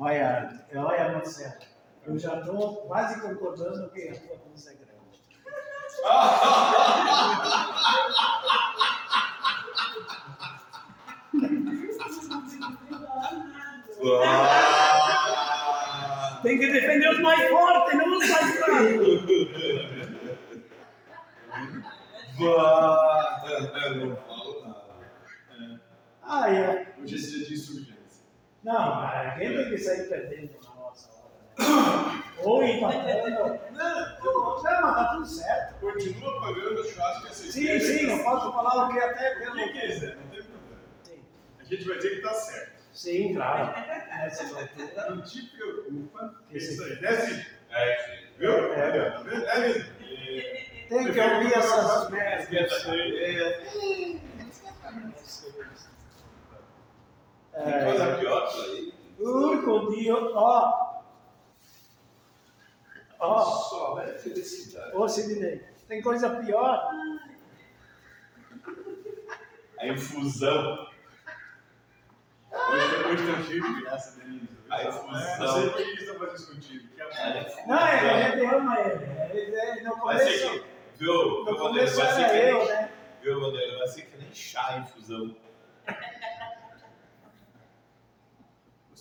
Olha, olha, Marcelo, eu já estou quase concordando que a tua blusa é grande. Tem que defender os mais fortes, não os mais fracos. Bah! Não falo nada. Ah, é. Hoje é dia de insurgência. Não, mas alguém tem que sair perdendo na nossa hora, né? Ou empatando. Não, não, mas tá tudo certo. Continua pagando o churrasco que Sim, vocês sim, eu posso falar o que até O pelo. que quiser, não tem problema. Sim, A gente vai dizer que tá certo. Sim, claro. Nessa altura. Não te preocupa. É Esse- isso aí. Cid? É, sim. Viu? É. Tá vendo? É mesmo. Tem que ouvir essas merdas. Tem É, coisa pior que aí. Urco, Dio, ó. Ó, Só é felicidade. ô Sidney, tem coisa pior. A infusão. Hoje, tem um cheio de graça, Denise. A É, infusão. Não sei por que eles estão fazendo isso contigo. Que é É, Não, é a gente ama ele. Ele- ele- No ser começo. Viu, no começo Vai ser era eu, né? Viu, Vanderlei? Vai ser que nem chá a infusão.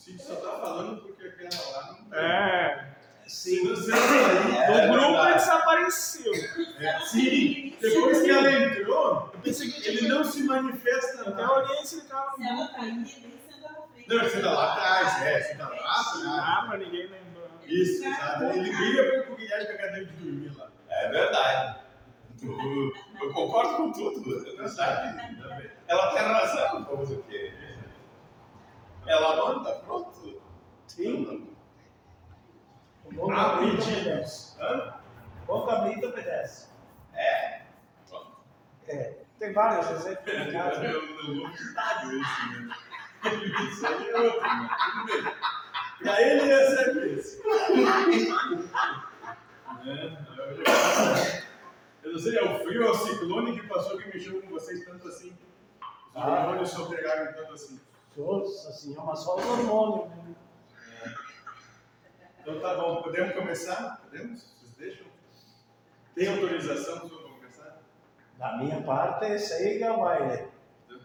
O Cid só tá falando porque aquela lá não tem. É. Se Sim. você sair, É, o grupo verdade. desapareceu. é, sim, depois que ela entrou, Eu pensei que ele não se manifesta Até olhei se ele tava Se ela cair, ele senta na frente. Não, ele senta lá atrás, é, senta lá Ah, atrás. mas ninguém lembrou. Isso, exato. Ele briga com o Guilherme com a cadeira de dormir lá. É verdade. Eu, eu concordo com tudo. Verdade, também. Ela tem razão. Vamos o quê? Ela manda, pronto. Sim. O bom cabrito obedece. É. Pronto. É. Tem vários exemplos em casa. Eu não vou citar esse, né? Isso aí é outro, né? Tudo bem. Pra ele ia ser esse. Né? Eu não sei, é o frio, é o ciclone que passou que mexeu com vocês tanto assim. Os Ah. hormônios só pegaram tanto assim. Nossa senhora, mas só o hormônio. né? Então tá bom, podemos começar? Podemos? Vocês deixam? Tem autorização para começar? Da minha parte, siga o baile.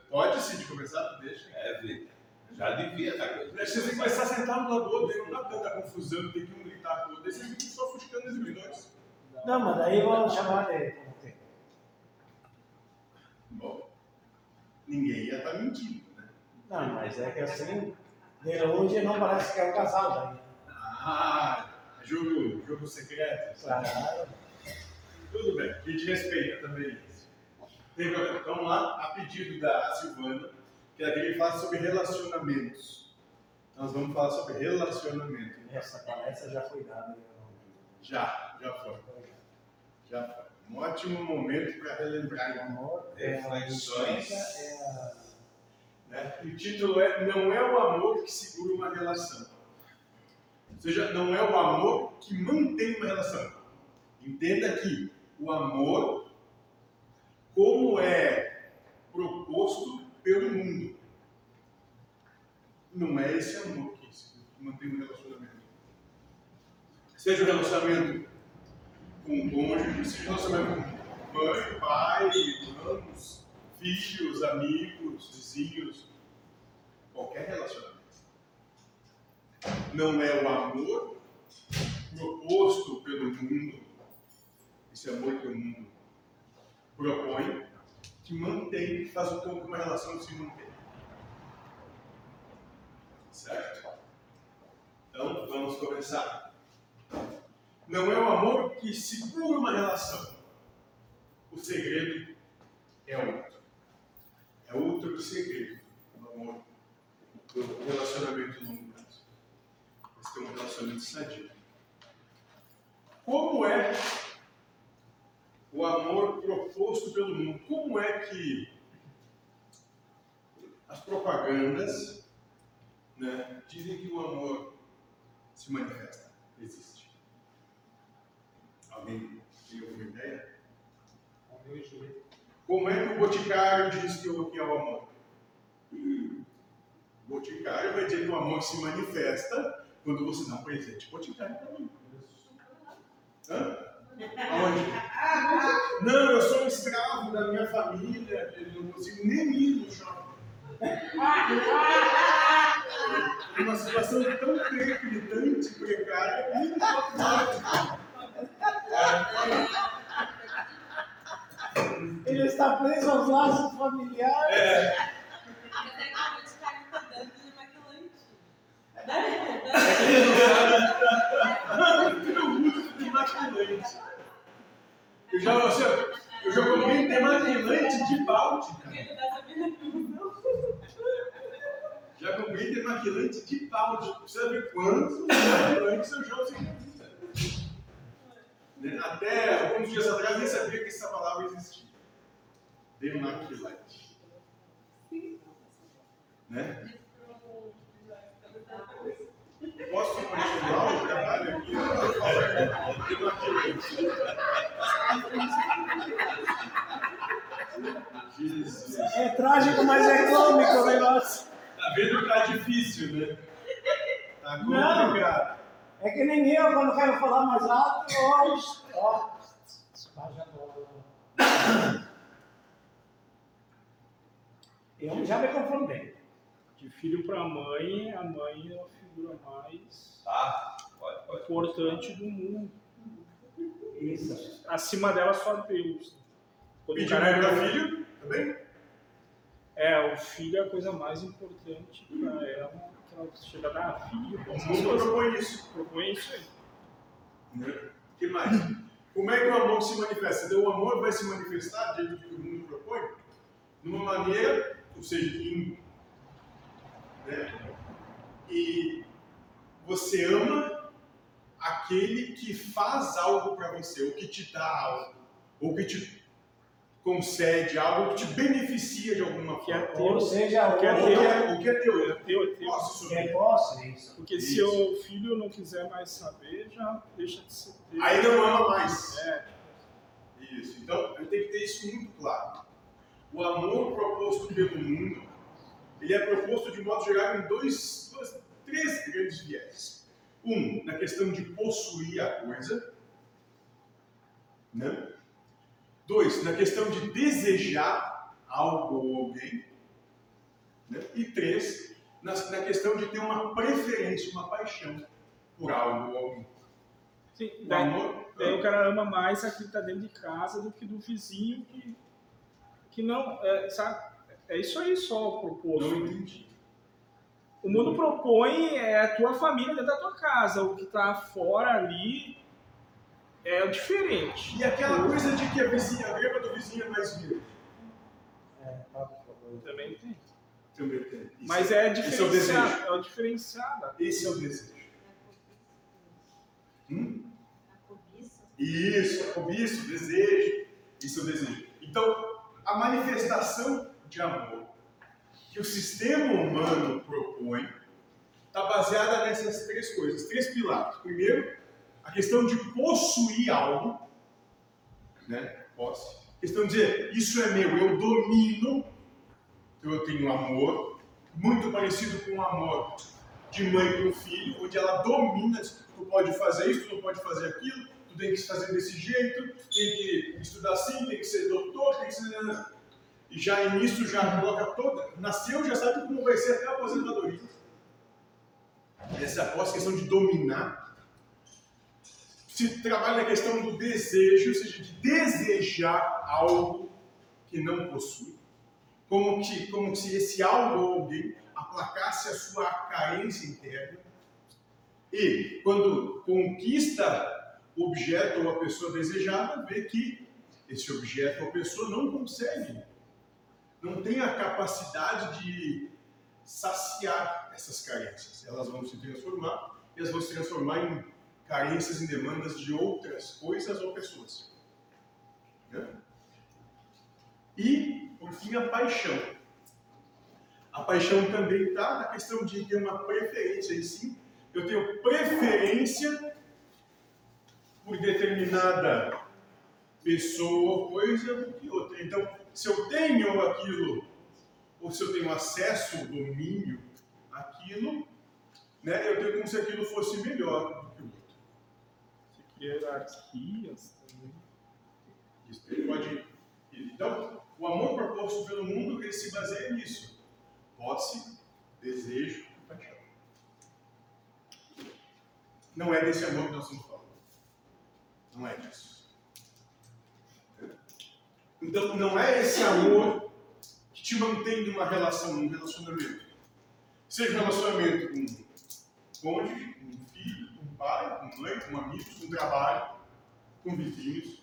Pode sim, de começar, tu deixa. É, Vitor. Já devia estar Deixa vocês começar sentado do lado do outro, não dá tanta confusão, tem que um gritar com o outro, vocês ficam só fuscando os milhões. Não, mas daí vamos chamar de. que? Bom, ninguém ia estar mentindo, né? Não, mas é que assim, de longe não parece que é um casal daí. Ah, jogo, jogo secreto. Claro. Tudo bem, a gente respeita também isso. Então, lá, a pedido da Silvana, que ela queria falar sobre relacionamentos. Nós vamos falar sobre relacionamento. Essa palestra já foi dada. Já, já foi. Já foi. Um ótimo momento para relembrar. É Reflexões. é a Né? O título é Não é o amor que segura uma relação. Ou seja, não é o amor que mantém uma relação. Entenda que o amor, como é proposto pelo mundo, não é esse amor que mantém um relacionamento. Seja o relacionamento com o cônjuge, seja o relacionamento com mãe, pai, irmãos, filhos, amigos, vizinhos, qualquer relacionamento. Não é o amor proposto pelo mundo, esse amor que o mundo propõe, que mantém, que faz com que uma relação se mantenha. Certo? Então, vamos começar. Não é o amor que segura uma relação. O segredo é outro. É outro segredo do amor, do relacionamento longo prazo. Esse é um relacionamento sadio. Como é o amor proposto pelo mundo? Como é que as propagandas né, dizem que o amor se manifesta, existe? Alguém tem alguma ideia? Como é que o Boticário diz que o que é o amor? O Boticário vai dizer que o amor se manifesta quando você dá um presente hipotekário para mim. Hã? Aonde? Não, eu sou um escravo da minha família, eu não consigo nem ir no shopping. Uma situação tão periclitante, precária, que shopping pode. Ele está preso aos laços familiares. É, eu já, assim, eu já comprei demaquilante de balde, Já comprei demaquilante de balde. Ver quantos demaquilantes eu já usei na vida. Até alguns dias atrás nem sabia que essa palavra existia. Demaquilante. Né? Posso continuar o trabalho aqui? Demaquilante. É trágico, mas é cômico o negócio. Tá vendo que tá difícil, né? Tá Não. complicado. É que nem eu, quando quero falar mais alto, ó, ó. Haja bola. Eu já me confundei. De filho para mãe, a mãe é a figura mais Tá? Pode, pode. importante do mundo. Isso. Acima dela só Deus. Quando o Pedir cara mãe para filho, também? É, o filho é a coisa mais importante para ela. Que ela chega a dar filho. O mundo propõe isso. propõe isso aí. O que mais? Como é que o amor se manifesta? Então, o amor vai se manifestar dentro do que o mundo propõe? Numa maneira, ou seja, em, né? E você ama aquele que faz algo para você, ou que te dá algo, ou que te concede algo, ou que te beneficia de alguma Que é forma. Ou teu. seja, Que é Ou o que é, ou que é teu, É teu, é teu. que é ele. posse, isso. Porque se Isso. o filho não quiser mais saber, já deixa de ser teu. Aí não ama mais. É, Isso. Então, eu tenho que ter isso muito claro. O amor proposto pelo mundo, ele é proposto de modo geral em dois, dois três grandes viés. Um, na questão de possuir a coisa. Né? Dois, na questão de desejar algo ou alguém. Né? E três, na, na questão de ter uma preferência, uma paixão por algo ou alguém. sim, O daí, amor, daí o cara ama mais aquele que tá dentro de casa do que do vizinho que, que não, é, sabe? É isso aí só o proposto. não entendi. O mundo propõe é a tua família dentro da tua casa. O que tá fora ali é diferente. E aquela coisa de que a, vizinha, a grama do vizinho é mais verde. É, tá, por favor. Também tem. Também tem. Isso Mas é esse é desejo. É o diferenciado. Esse é o desejo. Hum? A cobiça. Isso, a cobiça, o desejo. Isso é o desejo. Então, a manifestação de amor que o sistema humano propõe está baseada nessas três coisas, três pilares. Primeiro, a questão de possuir algo, né? Posse. A questão de dizer, isso é meu, eu domino, então eu tenho amor, muito parecido com o amor de mãe para o filho, onde ela domina, tu pode fazer isso, tu não pode fazer aquilo, tu tem que fazer desse jeito, tem que estudar assim, tem que ser doutor, tem que ser... E já nisso já coloca toda, nasceu, já sabe como vai ser até a aposentadoria. Essa é a posse, questão de dominar. Se trabalha na questão do desejo, ou seja, de desejar algo que não possui. Como, que, como se esse algo ou alguém aplacasse a sua carência interna. E quando conquista objeto ou a pessoa desejada, vê que esse objeto ou pessoa não consegue, não tem a capacidade de saciar essas carências. Elas vão se transformar e elas vão se transformar em carências e demandas de outras coisas ou pessoas. Né? E, por fim, a paixão. A paixão também está na questão de ter uma preferência, e sim, eu tenho preferência por determinada pessoa ou coisa do que outra. Então, se eu tenho aquilo, ou se eu tenho acesso, domínio àquilo, né, eu tenho como se aquilo fosse melhor do que o outro. Que hierarquias também. Isso ele pode. Então, o amor proposto pelo mundo ele se baseia nisso: posse, desejo e paixão. Não é desse amor que nós estamos falando. Não é disso. Então, não é esse amor que te mantém numa relação, num relacionamento. Seja relacionamento com um cônjuge, com um filho, com um pai, com mãe, com amigos, com trabalho, com vizinhos,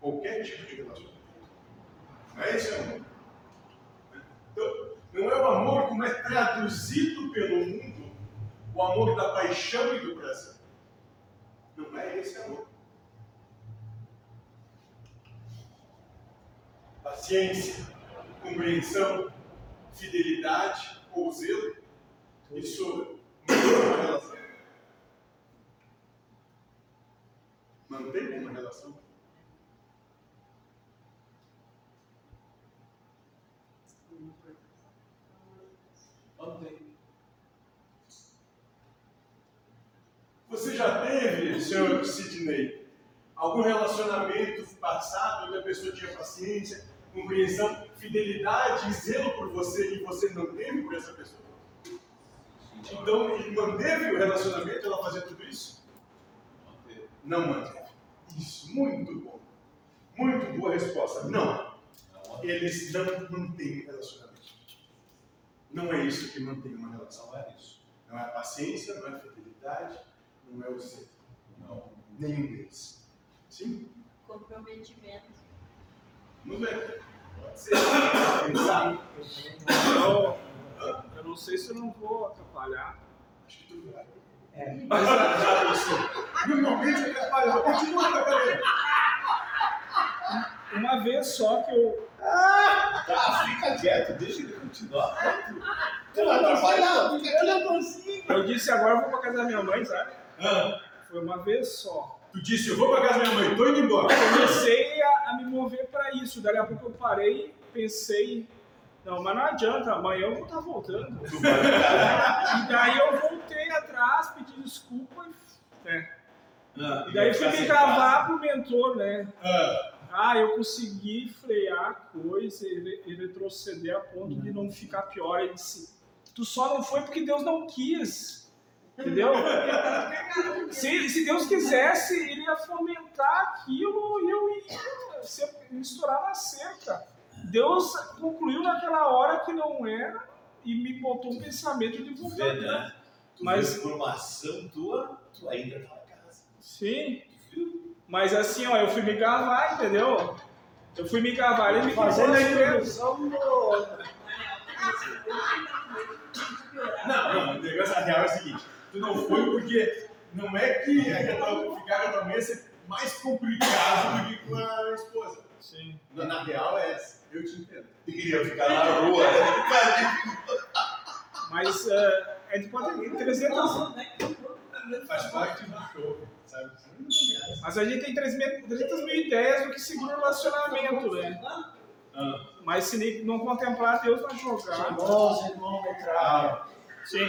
qualquer tipo de relacionamento. Não é esse amor. Então, não é o amor como é traduzido pelo mundo, o amor da paixão e do prazer. Não é esse amor. Paciência, compreensão, fidelidade ou zelo, isso mantém uma relação. Mantém uma relação. Você já teve, senhor Sidney, algum relacionamento passado onde a pessoa tinha paciência, compreensão, fidelidade e zelo por você e você não teve por essa pessoa? Então, ele manteve o relacionamento, ela fazia tudo isso? Não manteve. Isso, muito bom. Muito boa resposta. Não. Eles não mantêm o relacionamento. Não é isso que mantém uma relação. Não é isso. Não é a paciência, não é a fidelidade, não é o zelo. Não. Nenhum deles. Sim? Comprometimento. Não é. Pode ser. Eu, eu não sei se eu não vou atrapalhar. Acho que tudo vai. É, Mas já isso. Normalmente é atrapalhar. Continua atrapalhando. Uma vez só que eu. Tá, fica quieto, deixa ele continuar. Tu vai atrapalhar, fica eu quieto. não consigo. Eu disse agora eu vou pra casa da minha mãe, sabe? Ah, Foi uma vez só. tu disse, eu vou pra casa da minha mãe, tô indo embora. Comecei a, a me mover pra isso. Daqui a pouco eu parei, pensei. Não, mas não adianta, amanhã eu vou estar voltando. Vai ficar- E daí eu voltei atrás, pedi desculpa e. né? Ah, E daí fui vai me gravar pro mentor, né? Ah, Ah, eu consegui frear a coisa e e retroceder a ponto de não ficar pior. Ele disse: Tu só não foi porque Deus não quis. Entendeu? se, se Deus quisesse, ele ia fomentar aquilo e eu ia ser, estourar na cerca. Deus concluiu naquela hora que não era e me botou um pensamento de vê, né? Mas- por uma ação tua, tu ainda tá na casa. Sim. Mas assim, ó, eu fui me gravar, entendeu? Eu fui me gravar, ele me Fazendo a colocou na introdução do. Não, não, o negócio real é o seguinte: tu não foi porque não é que é tua- ficar com a tua mãe ser mais complicado do que com a esposa. Sim. Na, na real é essa. Eu te entendo. Tu queria ficar na rua, né? Mas eh, a gente pode ter 300. Faz parte do show, sabe? Mas a gente tem 300 300 mil ideias do que segura o relacionamento, né? Ah, Mas se nem- não contemplar Deus vai jogar. Irmãos do trago. Sim.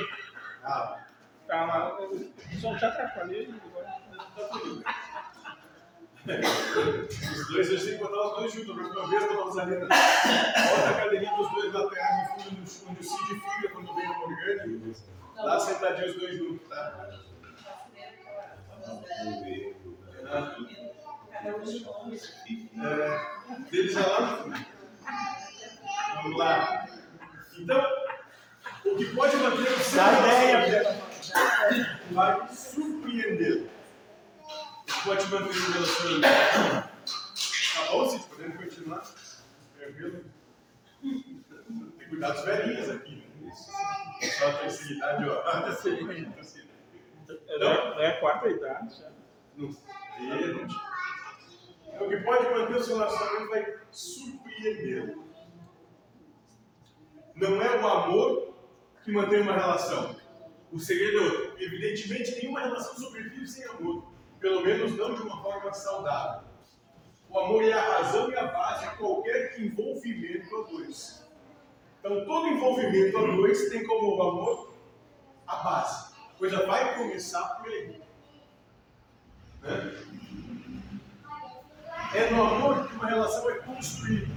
ah, Tá, mas só te atrapalhei os dois, a gente tem que botar os dois juntos. A próxima vez que nós ali, bota a cadeirinha dos dois laterais no fundo, onde- o Cid fica quando vem o Morgani. Lá sentadinho os dois juntos, tá? É, deles é lá no fundo. Vamos lá. Então, o que pode manter o seu Dá ideia, vai surpreender. O que pode manter o relacionamento. Tá bom, Cid? Podemos continuar? Tranquilo? Tem cuidado dos velhinhos aqui. Né? Só a terceira idade, ó. Não é, é a quarta idade já. Não sei, tinha. O que pode manter o seu relacionamento vai surpreender. Não é o amor que mantém uma relação. O segredo é outro. Evidentemente, nenhuma relação sobrevive sem amor. Pelo menos não de uma forma saudável. O amor é a razão e a base de qualquer envolvimento a dois. Então, todo envolvimento a dois tem como amor a base. coisa vai começar por aí. Né? É no amor que uma relação é construída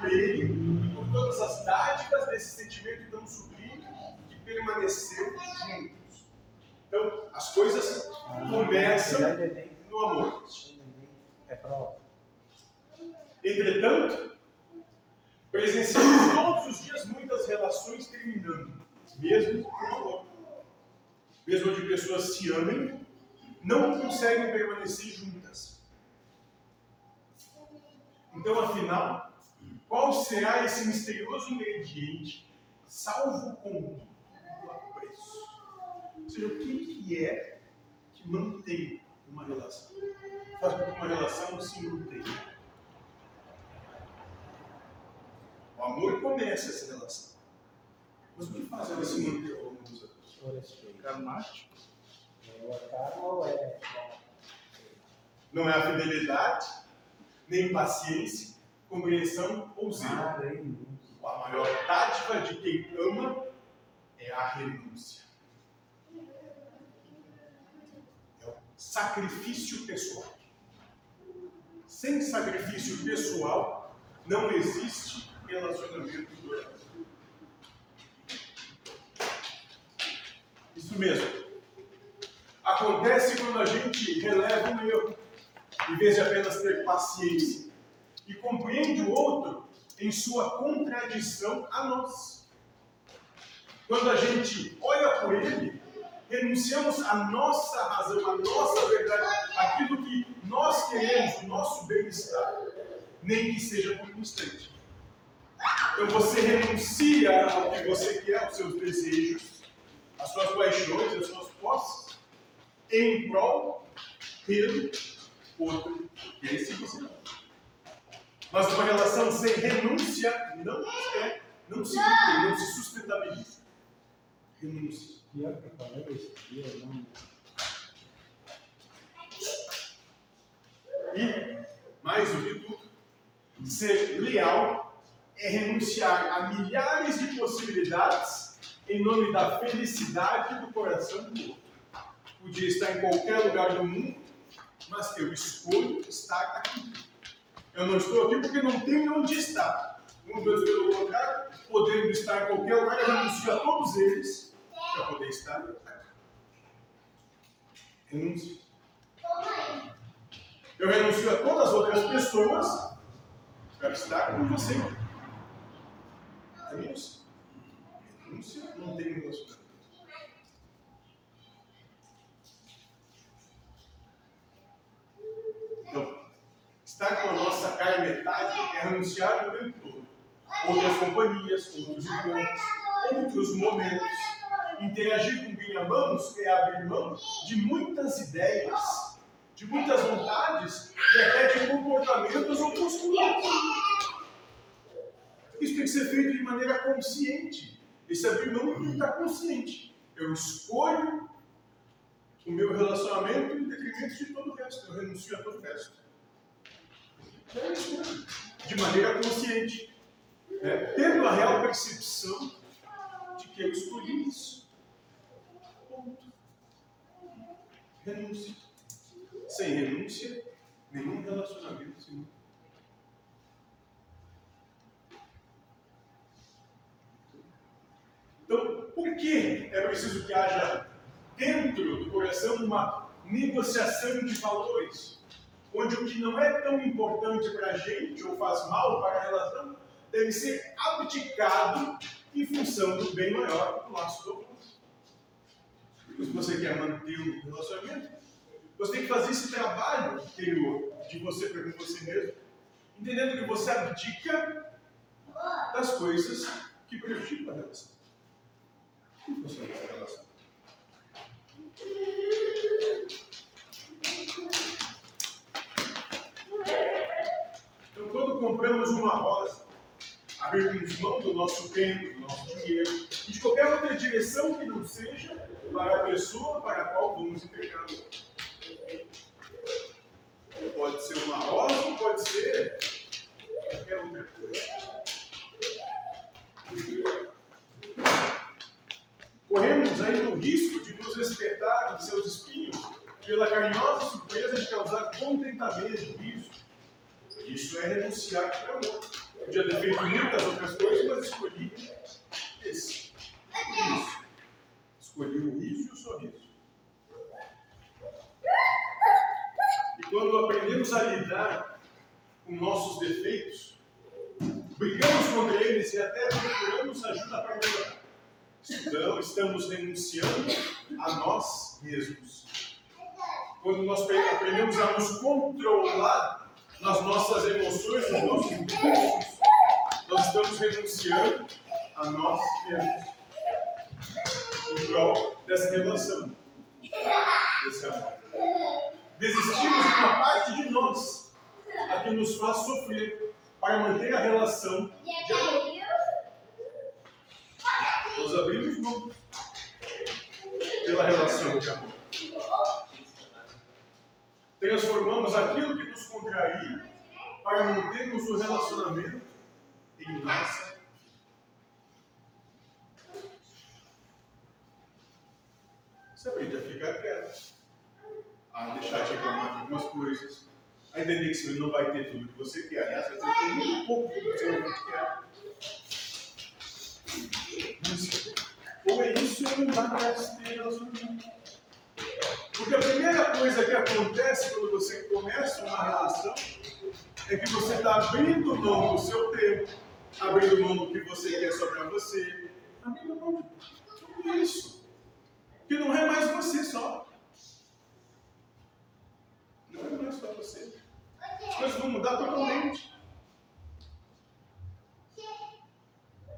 por ele, por todas as dádivas desse sentimento tão sublime que permaneceu juntos. Então, as coisas começam no amor. É prova. Entretanto, presenciamos todos os dias muitas relações terminando, mesmo com amor. Mesmo onde pessoas se amem, não conseguem permanecer juntas. Então, afinal, qual será esse misterioso ingrediente, salvo contudo o apreço? Ou seja, o que que é que mantém uma relação? Faz com que uma relação se mantenha. O amor começa essa relação. Mas o que faz ela se manter ao longo dos anos? Karmático. Não é a fidelidade, nem paciência, compreensão ou zelo. A maior dádiva de quem ama é a renúncia. É o sacrifício pessoal. Sem sacrifício pessoal, não existe relacionamento duradouro. Isso mesmo. Acontece quando a gente releva um erro, em vez de apenas ter paciência, e compreende o outro em sua contradição a nós. Quando a gente olha por ele, renunciamos à nossa razão, à nossa verdade, aquilo que nós queremos, o nosso bem-estar, nem que seja por instante. Então você renuncia ao que você quer, aos seus desejos, às suas paixões, às suas posses, em prol pelo outro que é esse você não. Mas uma relação sem renúncia não é, não se não se sustentabiliza. Renúncia. Que dia, não. E, mais do que tudo, ser leal é renunciar a milhares de possibilidades em nome da felicidade do coração do outro. Podia estar em qualquer lugar do mundo, mas eu escolho estar aqui. Eu não estou aqui porque não tenho onde estar. Muitas vezes, pelo contrário, podendo estar em qualquer lugar, eu renuncio a todos eles para poder estar aqui. Renúncio. Eu renuncio a todas as outras pessoas para estar com você. Renúncia. Renúncia não tem relacionamento. Então, estar com a nossa cara metade é renunciar o tempo todo. Outras companhias, outros encontros, outros momentos. Interagir com quem amamos é abrir mão de muitas ideias, de muitas vontades e até de comportamentos ou posturas. Isso tem que ser feito de maneira consciente. Esse abrir mão tem que estar consciente. Eu escolho o meu relacionamento em detrimento de todo o resto. Eu renuncio a todo o resto. É isso mesmo. De maneira consciente. né? Tendo a real percepção de que eu escolhi isso. Ponto. Renúncia. Sem renúncia, nenhum relacionamento se mantém. Então, por que é preciso que haja dentro do coração uma negociação de valores? Onde o que não é tão importante para a gente ou faz mal para a relação deve ser abdicado em função do bem maior do amor. Se você quer manter um relacionamento, você tem que fazer esse trabalho interior de você para com você mesmo, entendendo que você abdica das coisas que prejudicam a relação. O que funciona essa relação? Então, quando compramos uma rosa, abrimos mão do nosso tempo, do nosso dinheiro, e de qualquer outra direção que não seja para a pessoa para a qual vamos entregar. Pode ser uma rosa, pode ser qualquer outra coisa. Corremos no o risco de nos espetar em seus espinhos pela carinhosa surpresa de causar contentamento. Isso. Isso é renunciar para o outro. Podia ter feito muitas outras coisas, mas escolhi esse. Isso. Escolhi o riso e o sorriso. E quando aprendemos a lidar com nossos defeitos, brigamos contra eles e até procuramos ajuda para melhorar. Então, estamos renunciando a nós mesmos. Quando nós aprendemos a nos controlar nas nossas emoções, nos nossos impulsos, nós estamos renunciando a nós mesmos. Em prol dessa relação. Desse amor. Desistimos de uma parte de nós, a que nos faz sofrer, para manter a relação de amor. Nós abrimos mão pela relação de amor. Transformamos aquilo que nos contraria para mantermos o relacionamento em nossa. Você aprende a ficar quieto, a deixar de reclamar de algumas coisas, a entender que você não vai ter tudo que você quer. Aliás, você tem muito pouco que você realmente quer. Ou é isso ou não dá para se ter relacionamento. Porque a primeira coisa que acontece quando você começa uma relação é que você está abrindo mão do seu tempo, abrindo mão do que você quer só para você, abrindo mão de tudo isso. Que não é mais você só. Não é mais só você. As coisas vão mudar totalmente.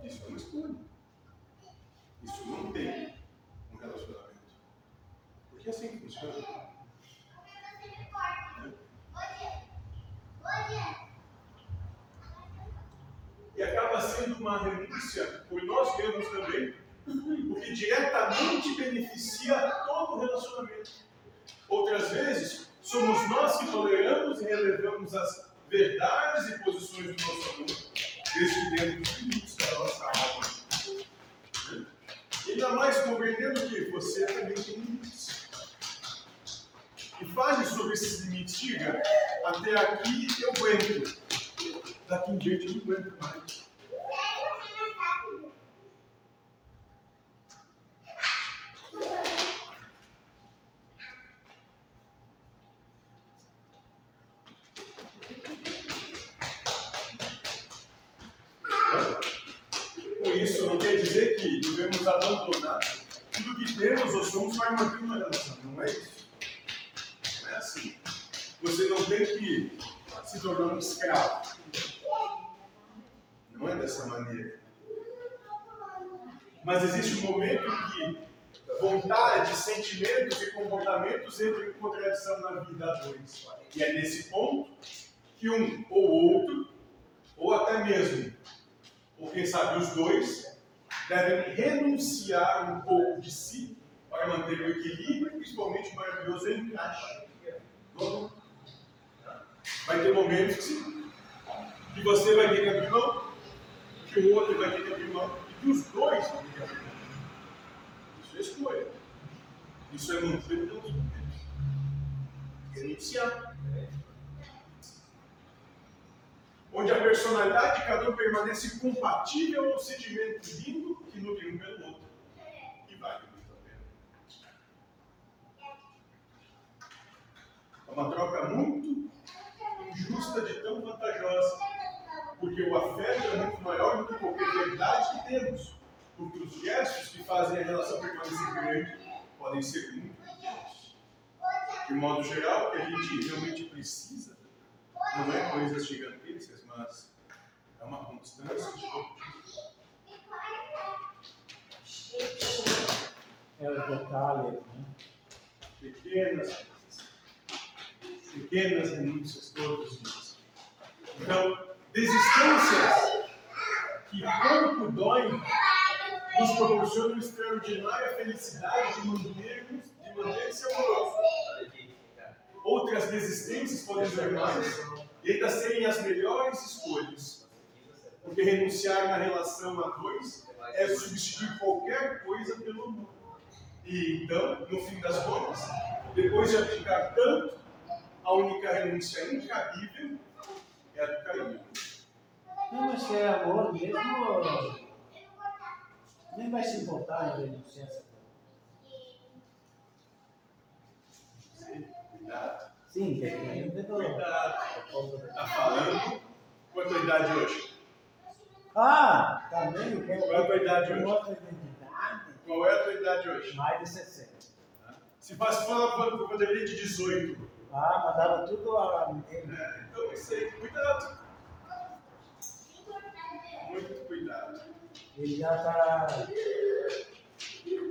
Isso é uma escolha. Isso não tem é assim que funciona. E acaba sendo uma renúncia por nós mesmos também, porque diretamente beneficia todo o relacionamento. Outras vezes, somos nós que toleramos e relevamos as verdades e posições do nosso amor, desde dentro dos limites da nossa alma. Ainda mais compreendendo que você também tem limites. Fale sobre esses limites, diga, até aqui eu aguento, daqui em diante eu não aguento mais. Vida a dois. E é nesse ponto que um ou outro, ou até mesmo ou quem sabe os dois, devem renunciar um pouco de si para manter o equilíbrio e principalmente o maravilhoso encaixe. Vai ter momentos que, você vai ter que abrir mão, que o outro vai ter que abrir mão, e que os dois vão ter que abrir mão. Isso é escolha. Isso é manter pelos onde a personalidade de cada um permanece compatível ao sentimento lindo que nutre um pelo outro. E vale muito a pena. É uma troca muito injusta de tão vantajosa, porque o afeto é muito maior do que qualquer verdade que temos, porque os gestos que fazem a relação permanecer grande podem ser muito. De modo geral, o que a gente realmente precisa não é coisas gigantescas, mas é uma constância de É os detalhes, né? pequenas coisas, pequenas renúncias todos os dias. Então, desistências que pouco doem nos proporcionam extraordinária felicidade de manter-se amoroso. Outras desistências podem ser mais e ainda serem as melhores escolhas. Porque renunciar na relação a dois é substituir qualquer coisa pelo amor. E então, no fim das contas, depois de abdicar tanto, a única renúncia incabível é a do carinho. Não, mas se é amor mesmo, nem vai se importar em renunciar. Cuidado, Sim, depende do. cuidado. Tá falando quanto a idade hoje? Ah, também. Qual Qual é a tua idade hoje? Qual é a tua idade hoje? Mais de 60. Se faz fala quando quando ele de 18. Ah, mandava tudo a né? Então isso aí, cuidado. Muito cuidado. Ele já está.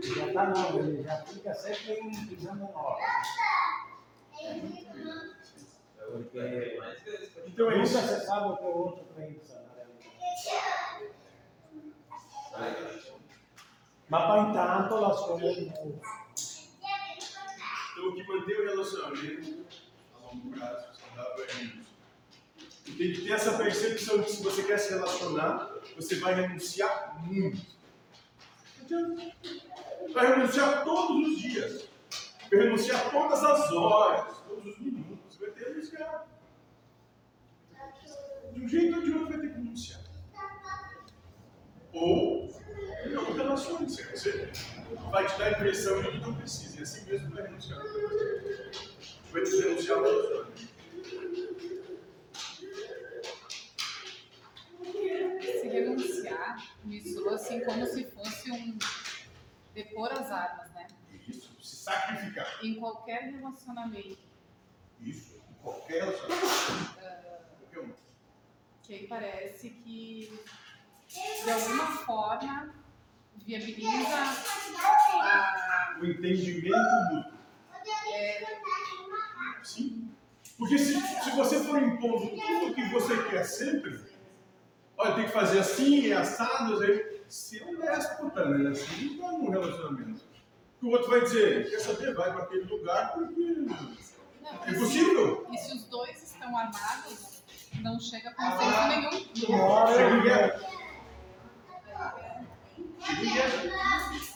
Já está não, ele já fica sempre em pisando na hora. Porque Então é nunca isso. você sabe o que o outro pensa, para entanto, as coisas mudam. Então o que mantém o relacionamento a longo prazo, saudável, é isso. E tem que ter essa percepção de que se você quer se relacionar, você vai renunciar muito. Vai renunciar todos os dias. Vai renunciar todas as horas, todos os minutos. Vai ter que renunciar. De um jeito ou de outro vai ter que renunciar. Ou não relacione-se. Você vai te dar a impressão de que não precisa. E assim mesmo vai renunciar. Vai te renunciar ao relacionamento. se renunciar me soa assim como se fosse um depor as armas, né? Sacrificar. Em qualquer relacionamento, Isso, em qualquer relacionamento. Qualquer um. que aí parece que de alguma forma viabiliza a, O entendimento mútuo. é, Sim. Porque se, se você for impondo tudo o que você quer sempre, olha, tem que fazer assim, é assado, se é um déspota, né? Assim não dá num relacionamento. O outro vai dizer, quer saber, vai para aquele lugar porque não, é e, se, impossível. e se os dois estão armados, não chega a consenso nenhum. Uma hora Chega em guerra. Chega em guerra. É isso.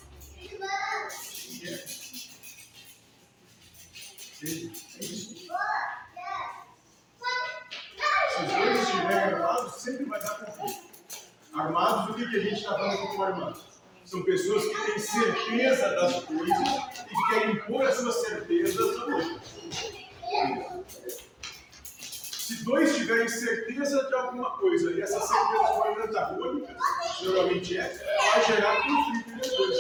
Se os dois estiverem armados, sempre vai dar conflito. Armados, o que, que a gente está falando como armados? São pessoas que têm certeza das coisas e que querem impor as suas certezas na outra. Se dois tiverem certeza de alguma coisa e essa certeza for antagônica, geralmente é, vai gerar conflito entre dois.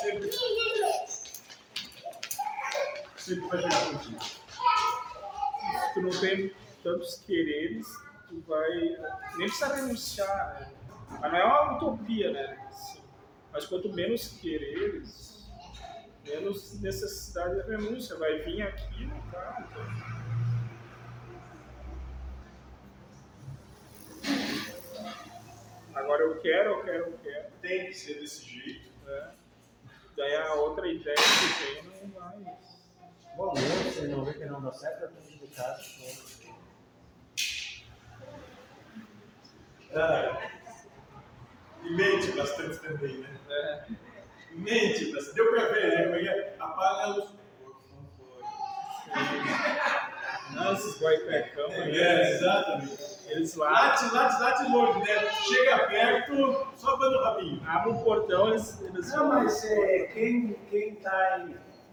Sempre. Sempre vai gerar conflito. Se tu não tem tantos quereres, tu vai. Nem precisa renunciar, né? Mas não é uma utopia, né? Mas quanto menos quereres, menos necessidade de renúncia. Vai vir aquilo, tá? Agora eu quero, eu quero, eu quero. Tem que ser desse jeito. Né? Daí a outra ideia que vem não vai. Bom, eu, se não vê que não dá certo, eu tenho. Ah, e mente bastante também, né? É. Mente bastante. Deu pra ver, né? É é? Apaga a luz. Não, esses guaipecão aí, É, exatamente. eles lá Late, late, late longe, né? Chega perto, só dando o rabinho. abrem o portão, eles, eles Não, mas é, quem está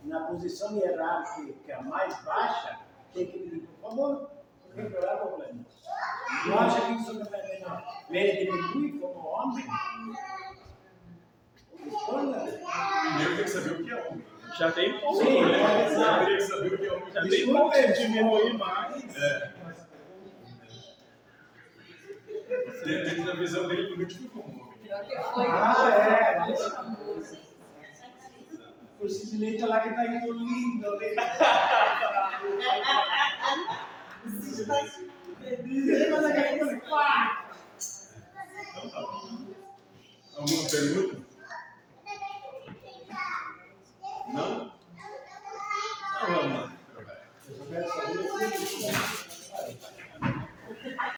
na posição hierárquica mais baixa tem que pedir, por favor, revelar o problema. Não acha que isso não é melhor? Ele diminui como homem? Olha, Primeiro tem que saber o que é homem. já tem pouco, Sim, né? é, que saber o que é homem. Já tem pouco desculpa. diminuir mais. É. Dentro da visão dele, por último, como homem. Pior que foi. Ah, é. mais famoso. o Cicilete lá que está indo lindo, Se está feliz! Então tá bom. Alguma pergunta? Não? Não, vamos lá. Eu só quero saber se...